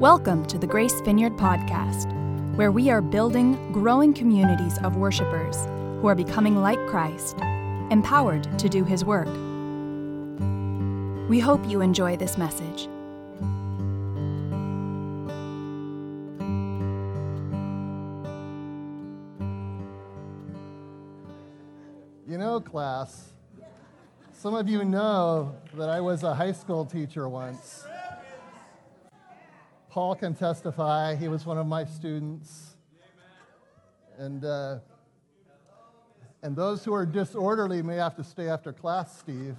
Welcome to the Grace Vineyard Podcast, where we are building growing communities of worshipers who are becoming like Christ, empowered to do His work. We hope you enjoy this message. You know, class, some of you know that I was a high school teacher once. Paul can testify. He was one of my students. And, uh, and those who are disorderly may have to stay after class, Steve.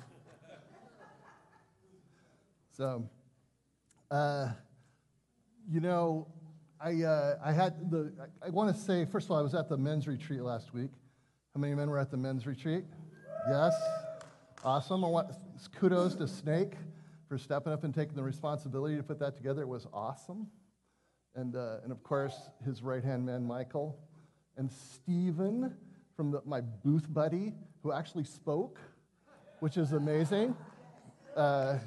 So, uh, you know, I, uh, I had the, I, I want to say, first of all, I was at the men's retreat last week. How many men were at the men's retreat? Yes? Awesome. I want kudos to Snake for stepping up and taking the responsibility to put that together. It was awesome. And, uh, and of course, his right hand man, Michael. And Stephen from the, my booth buddy, who actually spoke, which is amazing. Uh,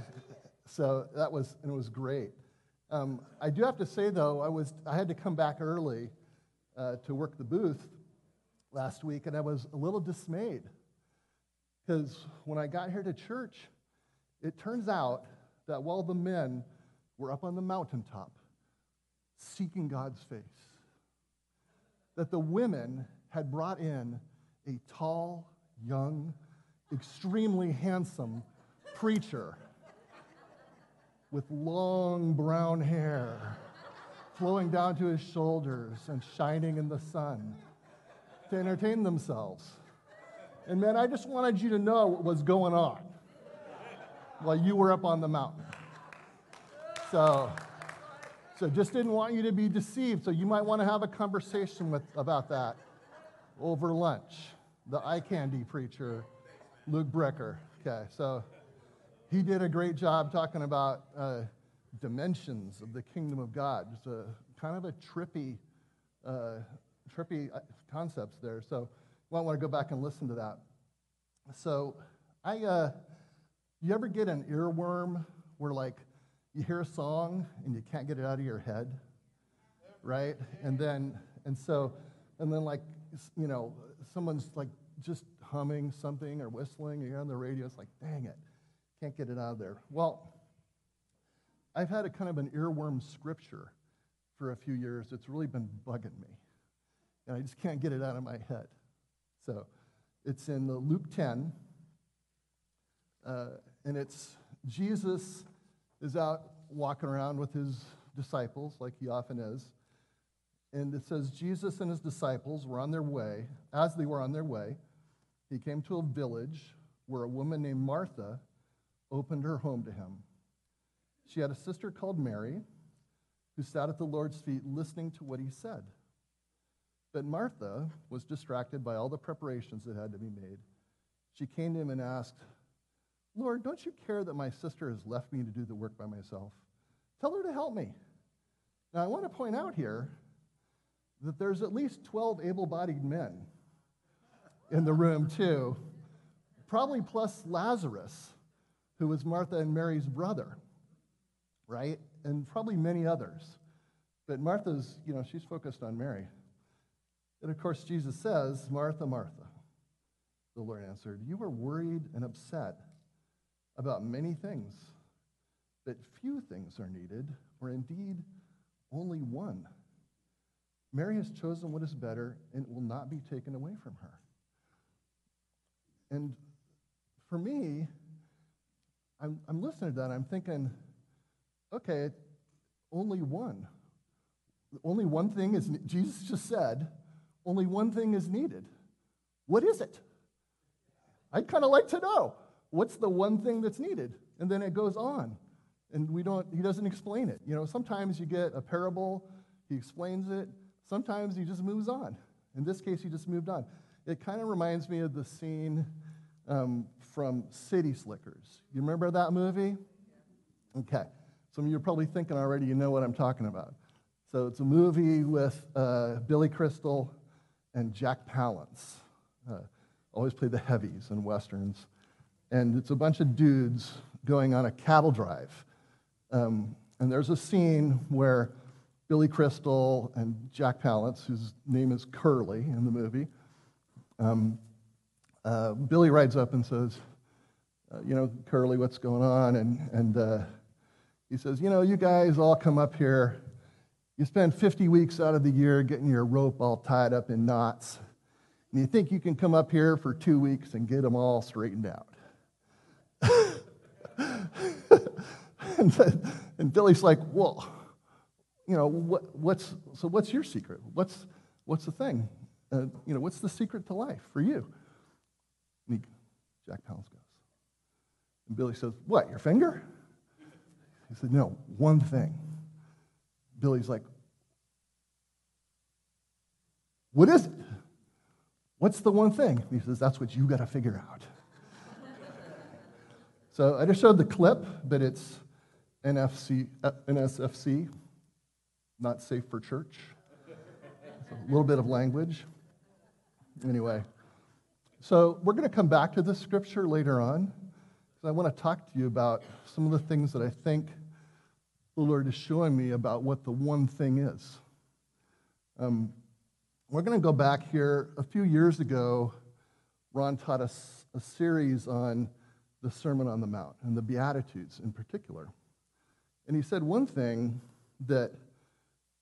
so that was, and it was great. Um, I do have to say, though, I, was, I had to come back early uh, to work the booth last week, and I was a little dismayed. Because when I got here to church, it turns out that while the men were up on the mountaintop seeking God's face, that the women had brought in a tall, young, extremely handsome preacher with long brown hair flowing down to his shoulders and shining in the sun to entertain themselves. And man, I just wanted you to know what was going on while you were up on the mountain. So, so just didn't want you to be deceived. So you might want to have a conversation with, about that over lunch. The eye candy preacher, Luke Brecker. Okay, so he did a great job talking about uh, dimensions of the kingdom of God. Just a kind of a trippy, uh, trippy uh, concepts there. So you might want to go back and listen to that. So I. Uh, you ever get an earworm where, like, you hear a song and you can't get it out of your head, right? And then, and so, and then, like, you know, someone's like just humming something or whistling, you're on the radio, it's like, dang it, can't get it out of there. Well, I've had a kind of an earworm scripture for a few years. It's really been bugging me, and I just can't get it out of my head. So, it's in Luke 10. Uh, and it's Jesus is out walking around with his disciples, like he often is. And it says, Jesus and his disciples were on their way. As they were on their way, he came to a village where a woman named Martha opened her home to him. She had a sister called Mary who sat at the Lord's feet listening to what he said. But Martha was distracted by all the preparations that had to be made. She came to him and asked, Lord, don't you care that my sister has left me to do the work by myself? Tell her to help me. Now, I want to point out here that there's at least 12 able bodied men in the room, too, probably plus Lazarus, who was Martha and Mary's brother, right? And probably many others. But Martha's, you know, she's focused on Mary. And of course, Jesus says, Martha, Martha. The Lord answered, You are worried and upset about many things, but few things are needed, or indeed only one. Mary has chosen what is better and it will not be taken away from her. And for me, I'm, I'm listening to that, I'm thinking, okay, only one. Only one thing is, Jesus just said, only one thing is needed. What is it? I'd kind of like to know what's the one thing that's needed? And then it goes on. And we don't, he doesn't explain it. You know, sometimes you get a parable, he explains it. Sometimes he just moves on. In this case, he just moved on. It kind of reminds me of the scene um, from City Slickers. You remember that movie? Okay. Some of you are probably thinking already you know what I'm talking about. So it's a movie with uh, Billy Crystal and Jack Palance. Uh, always play the heavies in westerns and it's a bunch of dudes going on a cattle drive. Um, And there's a scene where Billy Crystal and Jack Palance, whose name is Curly in the movie, um, uh, Billy rides up and says, uh, You know, Curly, what's going on? And, and uh, he says, You know, you guys all come up here. You spend 50 weeks out of the year getting your rope all tied up in knots. And you think you can come up here for two weeks and get them all straightened out. and, and, Billy's like, well, you know, what, what's, so what's your secret? What's, what's the thing? Uh, you know, what's the secret to life for you? He, Jack Palance goes. And Billy says, what, your finger? He said, no, one thing. Billy's like, what is it? What's the one thing? He says, That's what you got to figure out. so I just showed the clip, but it's NFC, uh, NSFC, not safe for church. a little bit of language. Anyway, so we're going to come back to this scripture later on. I want to talk to you about some of the things that I think the Lord is showing me about what the one thing is. Um, we're going to go back here. A few years ago, Ron taught us a series on the Sermon on the Mount and the Beatitudes in particular. And he said one thing that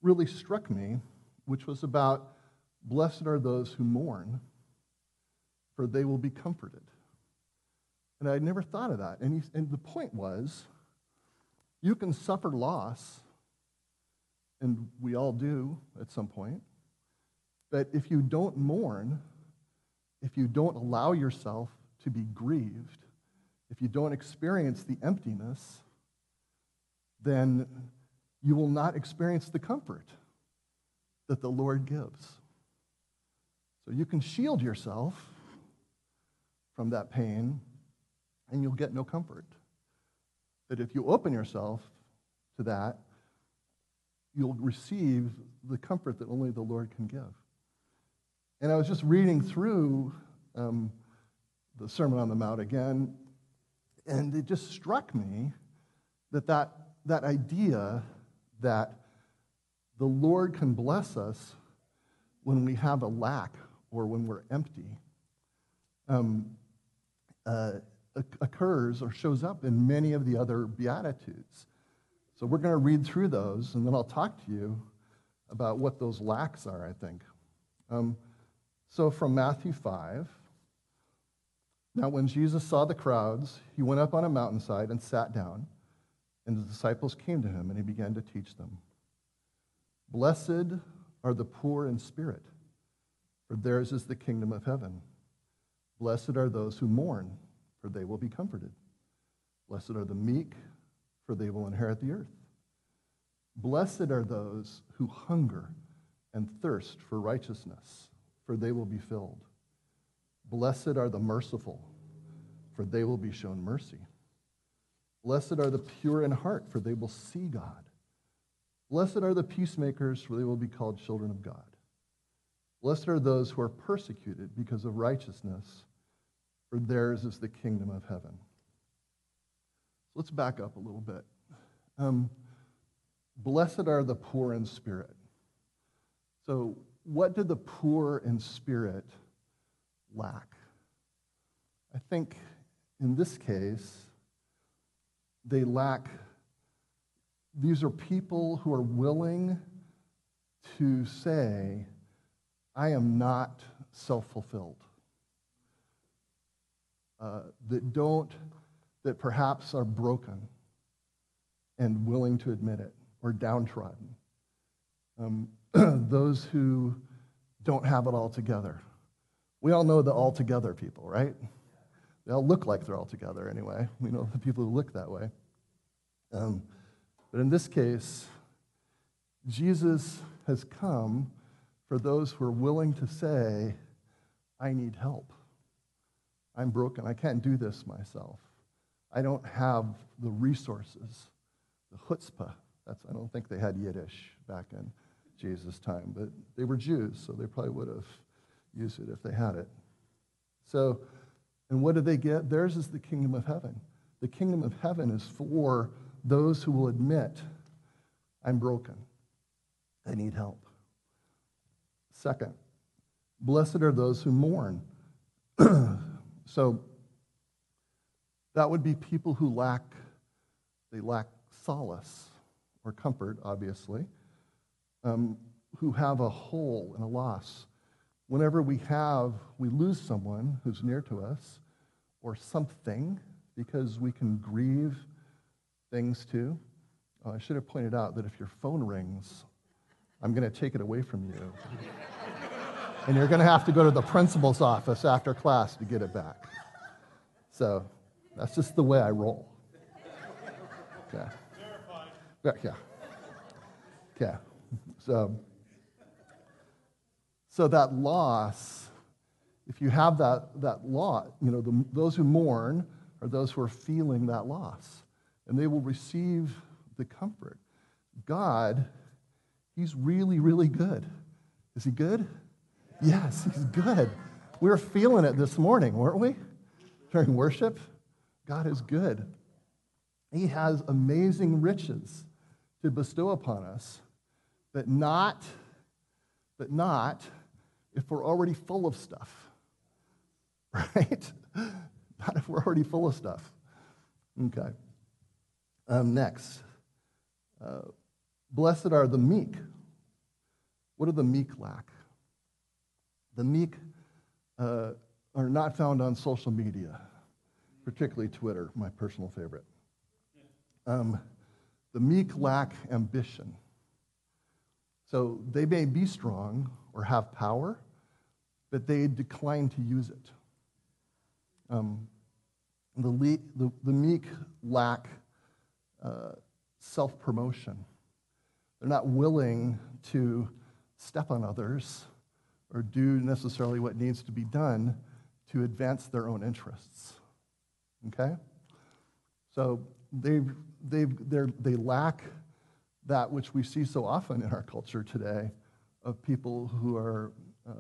really struck me, which was about blessed are those who mourn, for they will be comforted. And I had never thought of that. And, he, and the point was you can suffer loss, and we all do at some point. But if you don't mourn, if you don't allow yourself to be grieved, if you don't experience the emptiness, then you will not experience the comfort that the Lord gives. So you can shield yourself from that pain and you'll get no comfort. But if you open yourself to that, you'll receive the comfort that only the Lord can give. And I was just reading through um, the Sermon on the Mount again, and it just struck me that, that that idea that the Lord can bless us when we have a lack or when we're empty um, uh, occurs or shows up in many of the other Beatitudes. So we're going to read through those, and then I'll talk to you about what those lacks are, I think. Um, so from Matthew 5, now when Jesus saw the crowds, he went up on a mountainside and sat down, and the disciples came to him, and he began to teach them. Blessed are the poor in spirit, for theirs is the kingdom of heaven. Blessed are those who mourn, for they will be comforted. Blessed are the meek, for they will inherit the earth. Blessed are those who hunger and thirst for righteousness for they will be filled. Blessed are the merciful, for they will be shown mercy. Blessed are the pure in heart, for they will see God. Blessed are the peacemakers, for they will be called children of God. Blessed are those who are persecuted because of righteousness, for theirs is the kingdom of heaven. So let's back up a little bit. Um, blessed are the poor in spirit. So, what do the poor in spirit lack? I think in this case, they lack, these are people who are willing to say, I am not self fulfilled. Uh, that don't, that perhaps are broken and willing to admit it or downtrodden. Um, those who don't have it all together. We all know the all together people, right? They all look like they're all together anyway. We know the people who look that way. Um, but in this case, Jesus has come for those who are willing to say, I need help. I'm broken. I can't do this myself. I don't have the resources, the chutzpah. That's, I don't think they had Yiddish back in Jesus' time, but they were Jews, so they probably would have used it if they had it. So, and what do they get? Theirs is the kingdom of heaven. The kingdom of heaven is for those who will admit I'm broken. I need help. Second, blessed are those who mourn. so that would be people who lack, they lack solace or comfort, obviously, um, who have a hole and a loss. Whenever we have, we lose someone who's near to us or something, because we can grieve things too. Uh, I should have pointed out that if your phone rings, I'm going to take it away from you. and you're going to have to go to the principal's office after class to get it back. So that's just the way I roll. Okay. Yeah. Yeah. Okay. So, so that loss, if you have that, that loss, you know, the, those who mourn are those who are feeling that loss, and they will receive the comfort. God, He's really, really good. Is He good? Yes, He's good. We were feeling it this morning, weren't we? During worship. God is good. He has amazing riches to bestow upon us, but not, but not if we're already full of stuff. Right? Not if we're already full of stuff. Okay. Um, next. Uh, blessed are the meek. What do the meek lack? The meek uh, are not found on social media particularly Twitter, my personal favorite. Um, the meek lack ambition. So they may be strong or have power, but they decline to use it. Um, the, le- the, the, meek lack uh, self promotion. They're not willing to step on others or do necessarily what needs to be done to advance their own interests. Okay? So they they they lack that which we see so often in our culture today of people who are uh,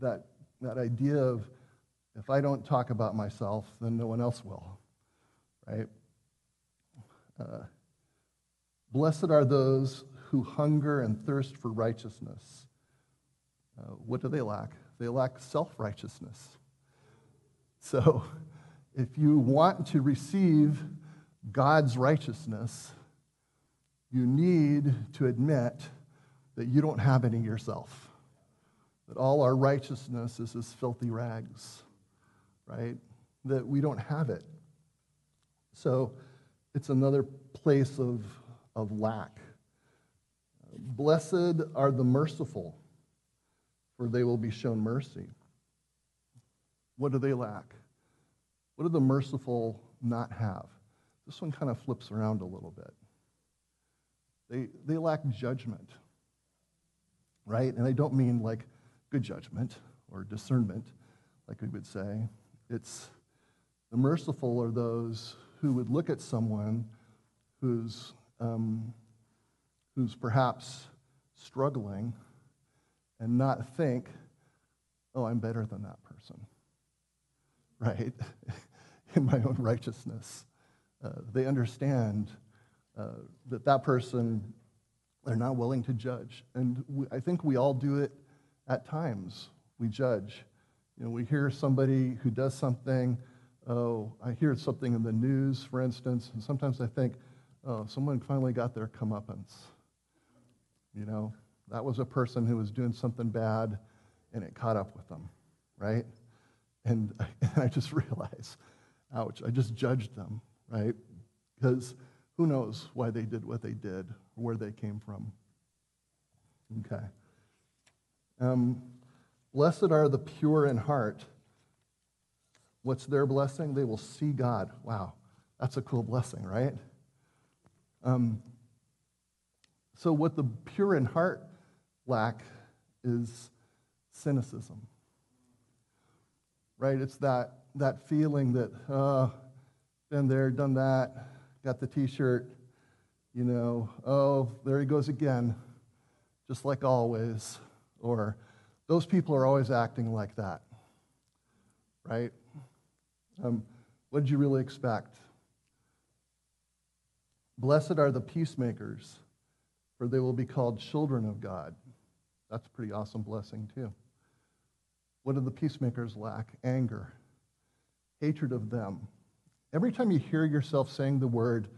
that, that idea of if I don't talk about myself, then no one else will, right? Uh, Blessed are those who hunger and thirst for righteousness. Uh, what do they lack? They lack self righteousness. So, if you want to receive God's righteousness, you need to admit that you don't have any yourself. That all our righteousness is as filthy rags, right? That we don't have it. So it's another place of, of lack. Blessed are the merciful, for they will be shown mercy. What do they lack? What do the merciful not have? This one kind of flips around a little bit. They, they lack judgment, right? And I don't mean like good judgment or discernment, like we would say. It's the merciful are those who would look at someone who's, um, who's perhaps struggling and not think, oh, I'm better than that person, right? in my own righteousness. Uh, they understand uh, that that person, they're not willing to judge. And we, I think we all do it at times. We judge. You know, we hear somebody who does something. Oh, I hear something in the news, for instance, and sometimes I think, oh, someone finally got their comeuppance. You know, that was a person who was doing something bad and it caught up with them, right? And I, and I just realize ouch, I just judged them, right? Because who knows why they did what they did where they came from. Okay. Um, blessed are the pure in heart. What's their blessing? They will see God. Wow, that's a cool blessing, right? Um, so, what the pure in heart lack is cynicism, right? It's that that feeling that, uh, been there, done that, got the t shirt, you know, oh, there he goes again, just like always. Or those people are always acting like that, right? Um, what did you really expect? Blessed are the peacemakers, for they will be called children of God. That's a pretty awesome blessing, too. What do the peacemakers lack? Anger, hatred of them. Every time you hear yourself saying the word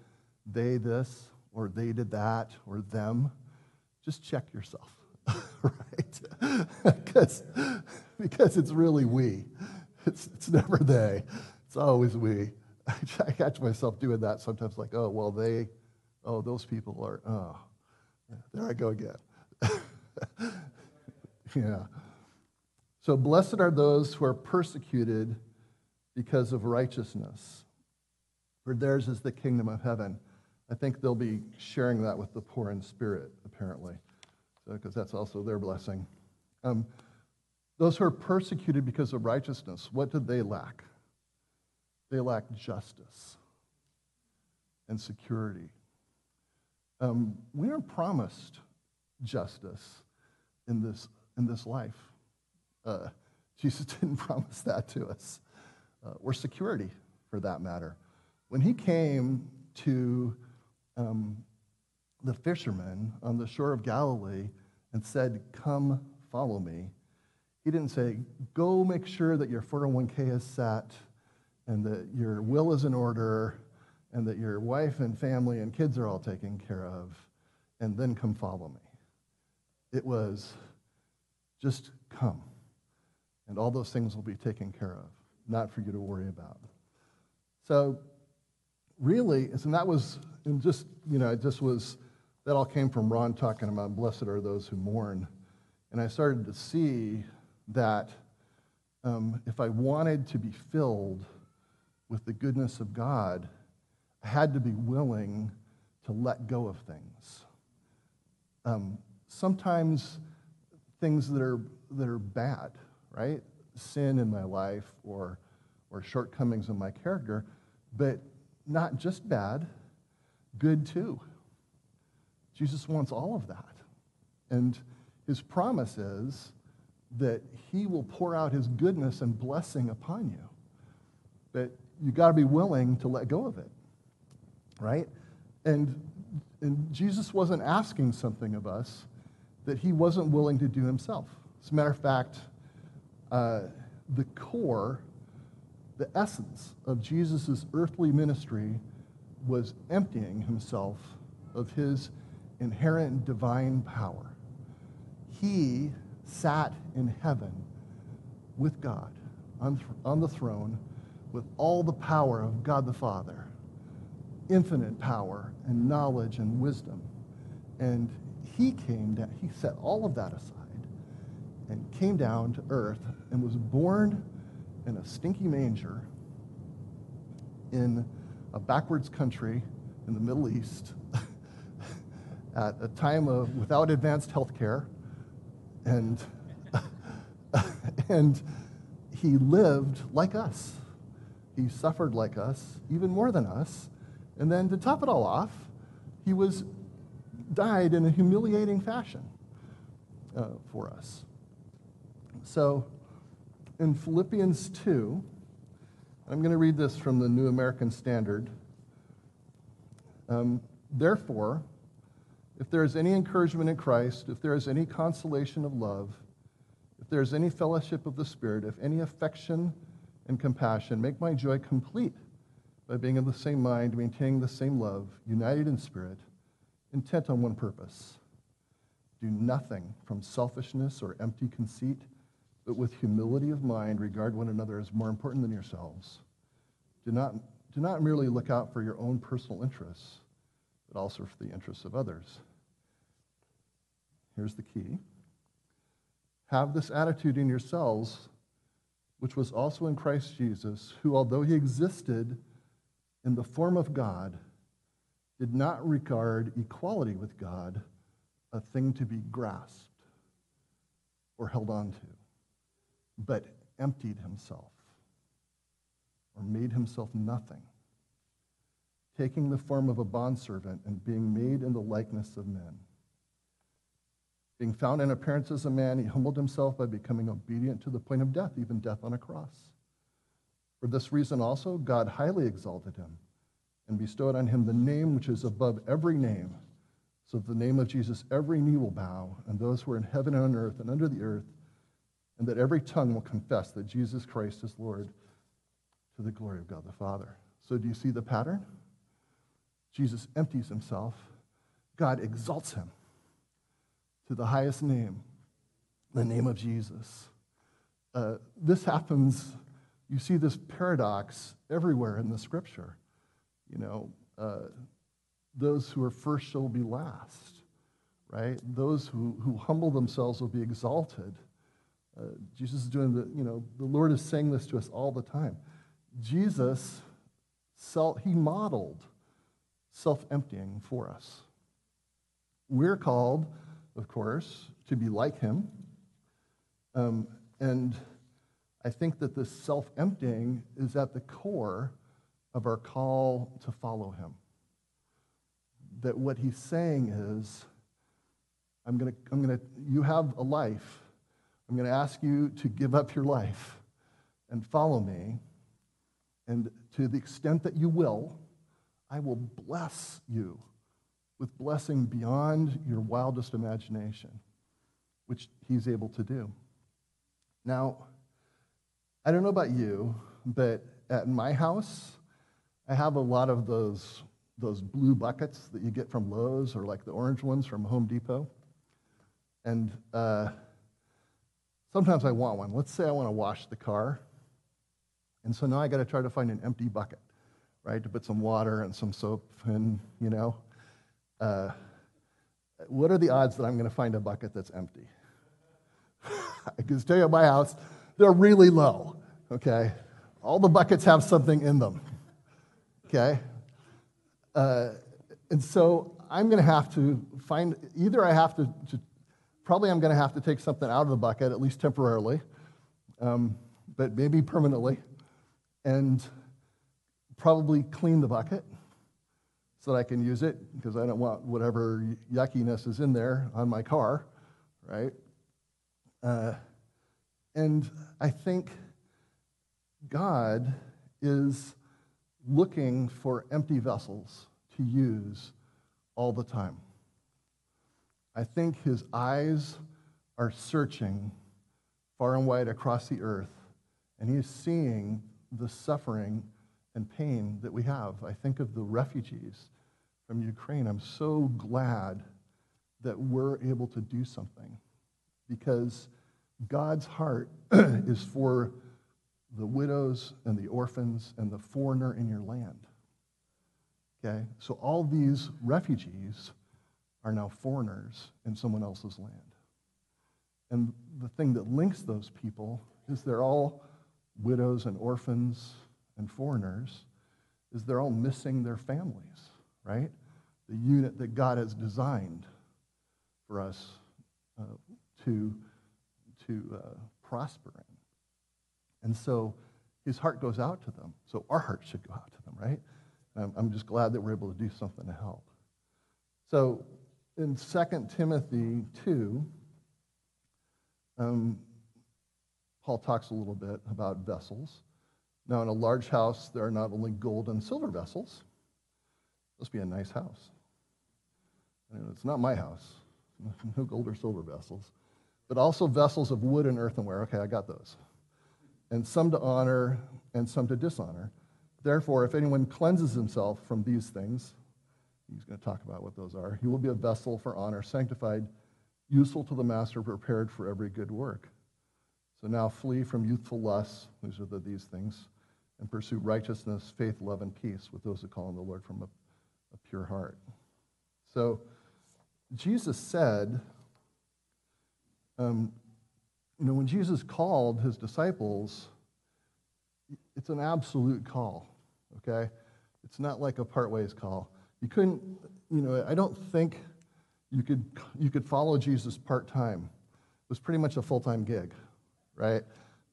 they this, or they did that, or them, just check yourself, right? because, because it's really we. It's, it's never they, it's always we. I catch myself doing that sometimes, like, oh, well, they, oh, those people are, oh, there I go again. yeah. So, blessed are those who are persecuted because of righteousness, for theirs is the kingdom of heaven. I think they'll be sharing that with the poor in spirit, apparently, because so, that's also their blessing. Um, those who are persecuted because of righteousness, what did they lack? They lack justice and security. Um, we are promised justice in this, in this life. Uh, Jesus didn't promise that to us, uh, or security for that matter. When he came to um, the fishermen on the shore of Galilee and said, Come, follow me, he didn't say, Go make sure that your 401k is set and that your will is in order and that your wife and family and kids are all taken care of, and then come follow me. It was just come, and all those things will be taken care of, not for you to worry about. So, really, and that was, and just, you know, it just was, that all came from Ron talking about blessed are those who mourn. And I started to see that um, if I wanted to be filled with the goodness of God, I had to be willing to let go of things. Um, sometimes things that are, that are bad, right? Sin in my life or, or shortcomings in my character, but not just bad, good too. Jesus wants all of that. And his promise is that he will pour out his goodness and blessing upon you. But you got to be willing to let go of it right? And, and Jesus wasn't asking something of us that he wasn't willing to do himself. As a matter of fact, uh, the core, the essence of Jesus' earthly ministry was emptying himself of his inherent divine power. He sat in heaven with God on, th- on the throne with all the power of God the Father infinite power and knowledge and wisdom. And he came down, he set all of that aside and came down to earth and was born in a stinky manger in a backwards country in the Middle East at a time of without advanced health care and and he lived like us. He suffered like us, even more than us, and then to top it all off, he was died in a humiliating fashion uh, for us. So in Philippians 2, I'm going to read this from the New American Standard. Um, Therefore, if there is any encouragement in Christ, if there is any consolation of love, if there is any fellowship of the Spirit, if any affection and compassion, make my joy complete by being of the same mind, maintaining the same love, united in spirit, intent on one purpose. Do nothing from selfishness or empty conceit, but with humility of mind, regard one another as more important than yourselves. Do not, do not merely look out for your own personal interests, but also for the interests of others. Here's the key have this attitude in yourselves, which was also in Christ Jesus, who, although he existed in the form of God, did not regard equality with God a thing to be grasped or held on to, but emptied himself or made himself nothing, taking the form of a bondservant and being made in the likeness of men. Being found in appearance as a man, he humbled himself by becoming obedient to the point of death, even death on a cross. For this reason also, God highly exalted him and bestowed on him the name which is above every name, So that the name of Jesus, every knee will bow, and those who are in heaven and on earth and under the earth, and that every tongue will confess that Jesus Christ is Lord to the glory of God the Father. So, do you see the pattern? Jesus empties himself, God exalts him to the highest name, the name of Jesus. Uh, this happens, you see this paradox everywhere in the scripture. You know, uh, those who are first shall be last, right? Those who, who humble themselves will be exalted. Uh, Jesus is doing the, you know, the Lord is saying this to us all the time. Jesus, self, he modeled self emptying for us. We're called, of course, to be like him. Um, and I think that this self emptying is at the core of our call to follow him. That what he's saying is, I'm going to, I'm going to, you have a life. I'm going to ask you to give up your life and follow me. And to the extent that you will, I will bless you with blessing beyond your wildest imagination, which he's able to do. Now, I don't know about you, but at my house, I have a lot of those, those blue buckets that you get from Lowe's or like the orange ones from Home Depot. And uh, sometimes I want one. Let's say I want to wash the car. And so now I got to try to find an empty bucket, right, to put some water and some soap in, you know. Uh, what are the odds that I'm going to find a bucket that's empty? I can tell you at my house, they're really low, okay? All the buckets have something in them okay? Uh, and so I'm going to have to find either I have to, to probably I'm going to have to take something out of the bucket, at least temporarily, um, but maybe permanently, and probably clean the bucket so that I can use it because I don't want whatever yuckiness is in there on my car, right? Uh, and I think God is looking for empty vessels to use all the time. I think his eyes are searching far and wide across the earth, and he is seeing the suffering and pain that we have. I think of the refugees from Ukraine. I'm so glad that we're able to do something because God's heart is for the widows and the orphans and the foreigner in your land. Okay? So all these refugees are now foreigners in someone else's land. And the thing that links those people is they're all widows and orphans and foreigners, is they're all missing their families, right? The unit that God has designed for us uh, to, to uh, prosper in. And so his heart goes out to them. So our heart should go out to them, right? I'm, I'm just glad that we're able to do something to help. So in 2 Timothy 2, um, Paul talks a little bit about vessels. Now, in a large house, there are not only gold and silver vessels. Must be a nice house. it's not my house. No gold or silver vessels. But also vessels of wood and earthenware. Okay, I got those and some to honor, and some to dishonor. Therefore, if anyone cleanses himself from these things, he's going to talk about what those are, he will be a vessel for honor, sanctified, useful to the master, prepared for every good work. So now flee from youthful lusts, these are the, these things, and pursue righteousness, faith, love, and peace with those who call on the Lord from a, a pure heart. So Jesus said, um, you know, when Jesus called his disciples, it's an absolute call, okay? It's not like a partways call. You couldn't, you know, I don't think you could, you could follow Jesus part time. It was pretty much a full time gig, right?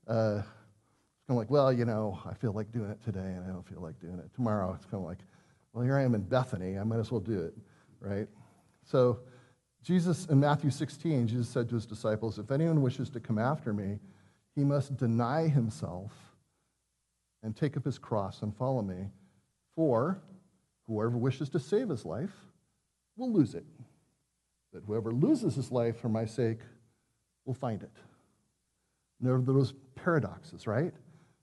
Uh, it's kind of like, well, you know, I feel like doing it today and I don't feel like doing it tomorrow. It's kind of like, well, here I am in Bethany. I might as well do it, right? So, Jesus, in Matthew 16, Jesus said to his disciples, If anyone wishes to come after me, he must deny himself and take up his cross and follow me. For whoever wishes to save his life will lose it, but whoever loses his life for my sake will find it. There are those paradoxes, right?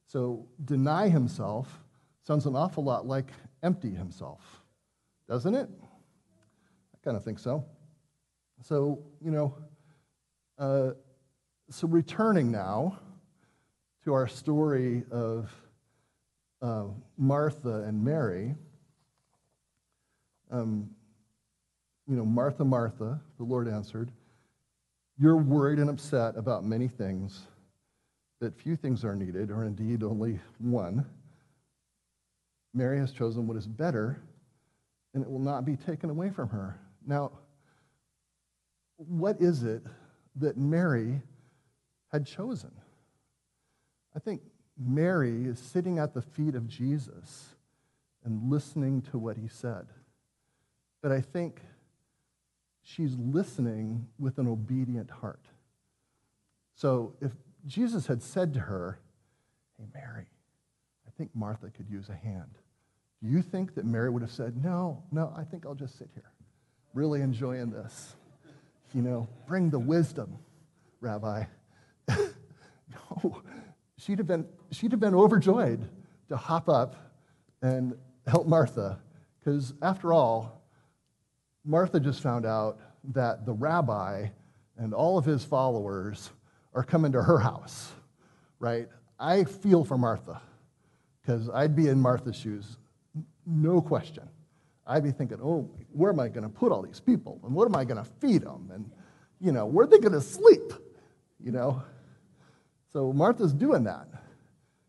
So deny himself sounds an awful lot like empty himself, doesn't it? I kind of think so. So, you know, uh, so returning now to our story of uh, Martha and Mary, um, you know, Martha, Martha, the Lord answered, You're worried and upset about many things, that few things are needed, or indeed only one. Mary has chosen what is better, and it will not be taken away from her. Now, what is it that Mary had chosen? I think Mary is sitting at the feet of Jesus and listening to what he said. But I think she's listening with an obedient heart. So if Jesus had said to her, Hey, Mary, I think Martha could use a hand. Do you think that Mary would have said, No, no, I think I'll just sit here, really enjoying this? You know, bring the wisdom, Rabbi. no, she'd have, been, she'd have been overjoyed to hop up and help Martha, because after all, Martha just found out that the rabbi and all of his followers are coming to her house, right? I feel for Martha because I'd be in Martha's shoes, no question. I'd be thinking, oh, where am I going to put all these people? And what am I going to feed them? And, you know, where are they going to sleep? You know? So Martha's doing that.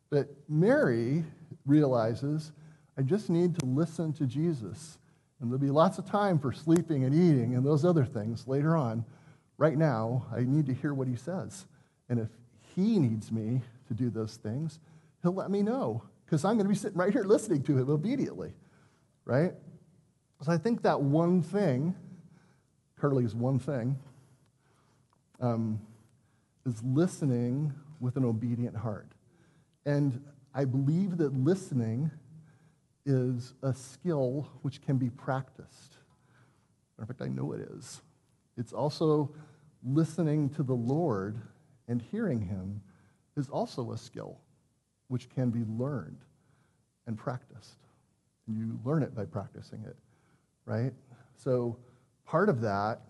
But Mary realizes, I just need to listen to Jesus and there'll be lots of time for sleeping and eating and those other things later on. Right now, I need to hear what he says. And if he needs me to do those things, he'll let me know because I'm going to be sitting right here listening to him obediently, right? So I think that one thing, Curly's one thing, um, is listening with an obedient heart. And I believe that listening is a skill which can be practiced. In fact, I know it is. It's also listening to the Lord and hearing Him is also a skill which can be learned and practiced. And You learn it by practicing it, right? So, part of that,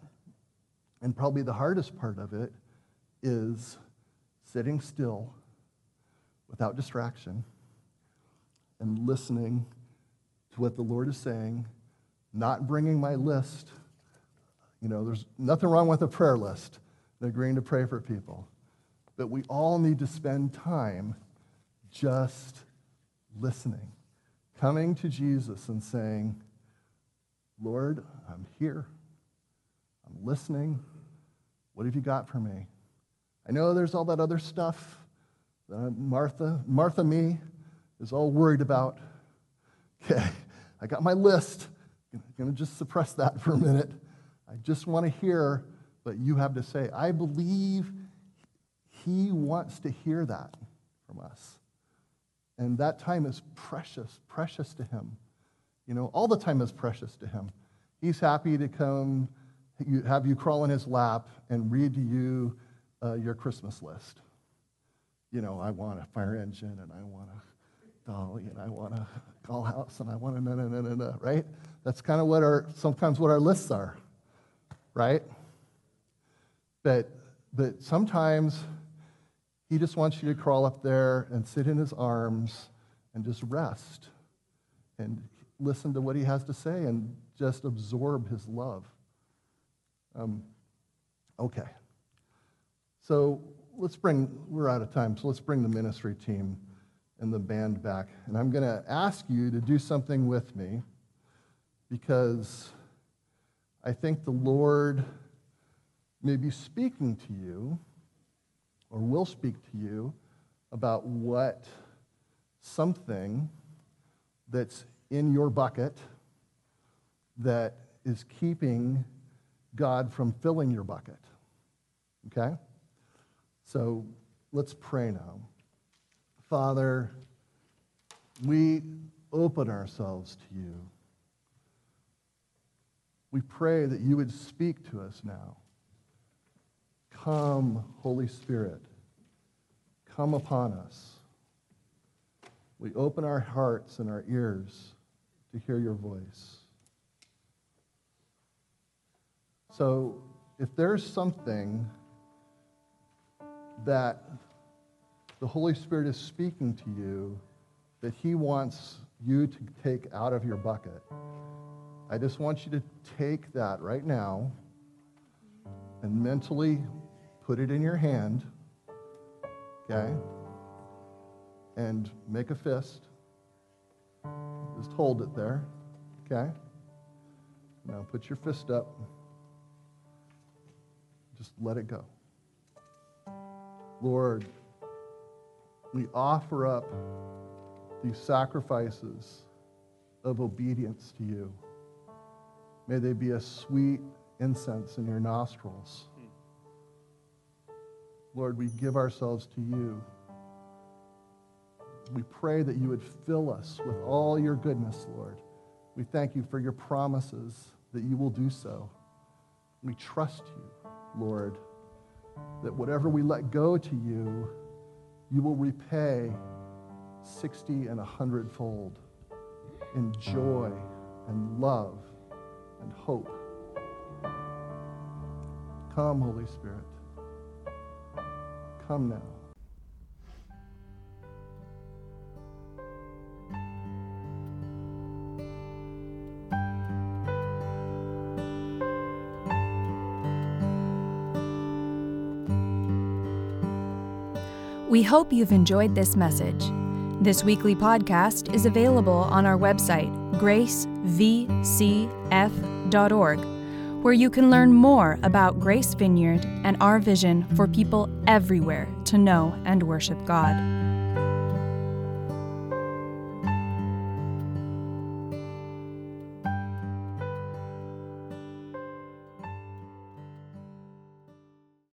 and probably the hardest part of it, is sitting still without distraction and listening to what the Lord is saying, not bringing my list. You know, there's nothing wrong with a prayer list and agreeing to pray for people. But we all need to spend time just listening, coming to Jesus and saying, Lord, I'm here. I'm listening. What have you got for me? I know there's all that other stuff that Martha, Martha me, is all worried about. Okay, I got my list. I'm going to just suppress that for a minute. I just want to hear what you have to say. I believe he wants to hear that from us. And that time is precious, precious to him. You know, all the time is precious to him. He's happy to come, have you crawl in his lap and read to you uh, your Christmas list. You know, I want a fire engine and I want a dolly and I want a call house and I want na na na na na, right? That's kind of what our sometimes what our lists are, right? But but sometimes he just wants you to crawl up there and sit in his arms and just rest and listen to what he has to say and just absorb his love. Um, okay. So let's bring, we're out of time, so let's bring the ministry team and the band back. And I'm going to ask you to do something with me because I think the Lord may be speaking to you or will speak to you about what something that's in your bucket that is keeping God from filling your bucket. Okay? So let's pray now. Father, we open ourselves to you. We pray that you would speak to us now. Come, Holy Spirit, come upon us. We open our hearts and our ears to hear your voice. So, if there's something that the Holy Spirit is speaking to you that He wants you to take out of your bucket, I just want you to take that right now and mentally put it in your hand, okay? And make a fist. Just hold it there, okay? Now put your fist up. Just let it go. Lord, we offer up these sacrifices of obedience to you. May they be a sweet incense in your nostrils. Lord, we give ourselves to you. We pray that you would fill us with all your goodness, Lord. We thank you for your promises that you will do so. We trust you, Lord, that whatever we let go to you, you will repay 60 and a hundredfold in joy and love and hope. Come, Holy Spirit. Come now. Hope you've enjoyed this message. This weekly podcast is available on our website, gracevcf.org, where you can learn more about Grace Vineyard and our vision for people everywhere to know and worship God.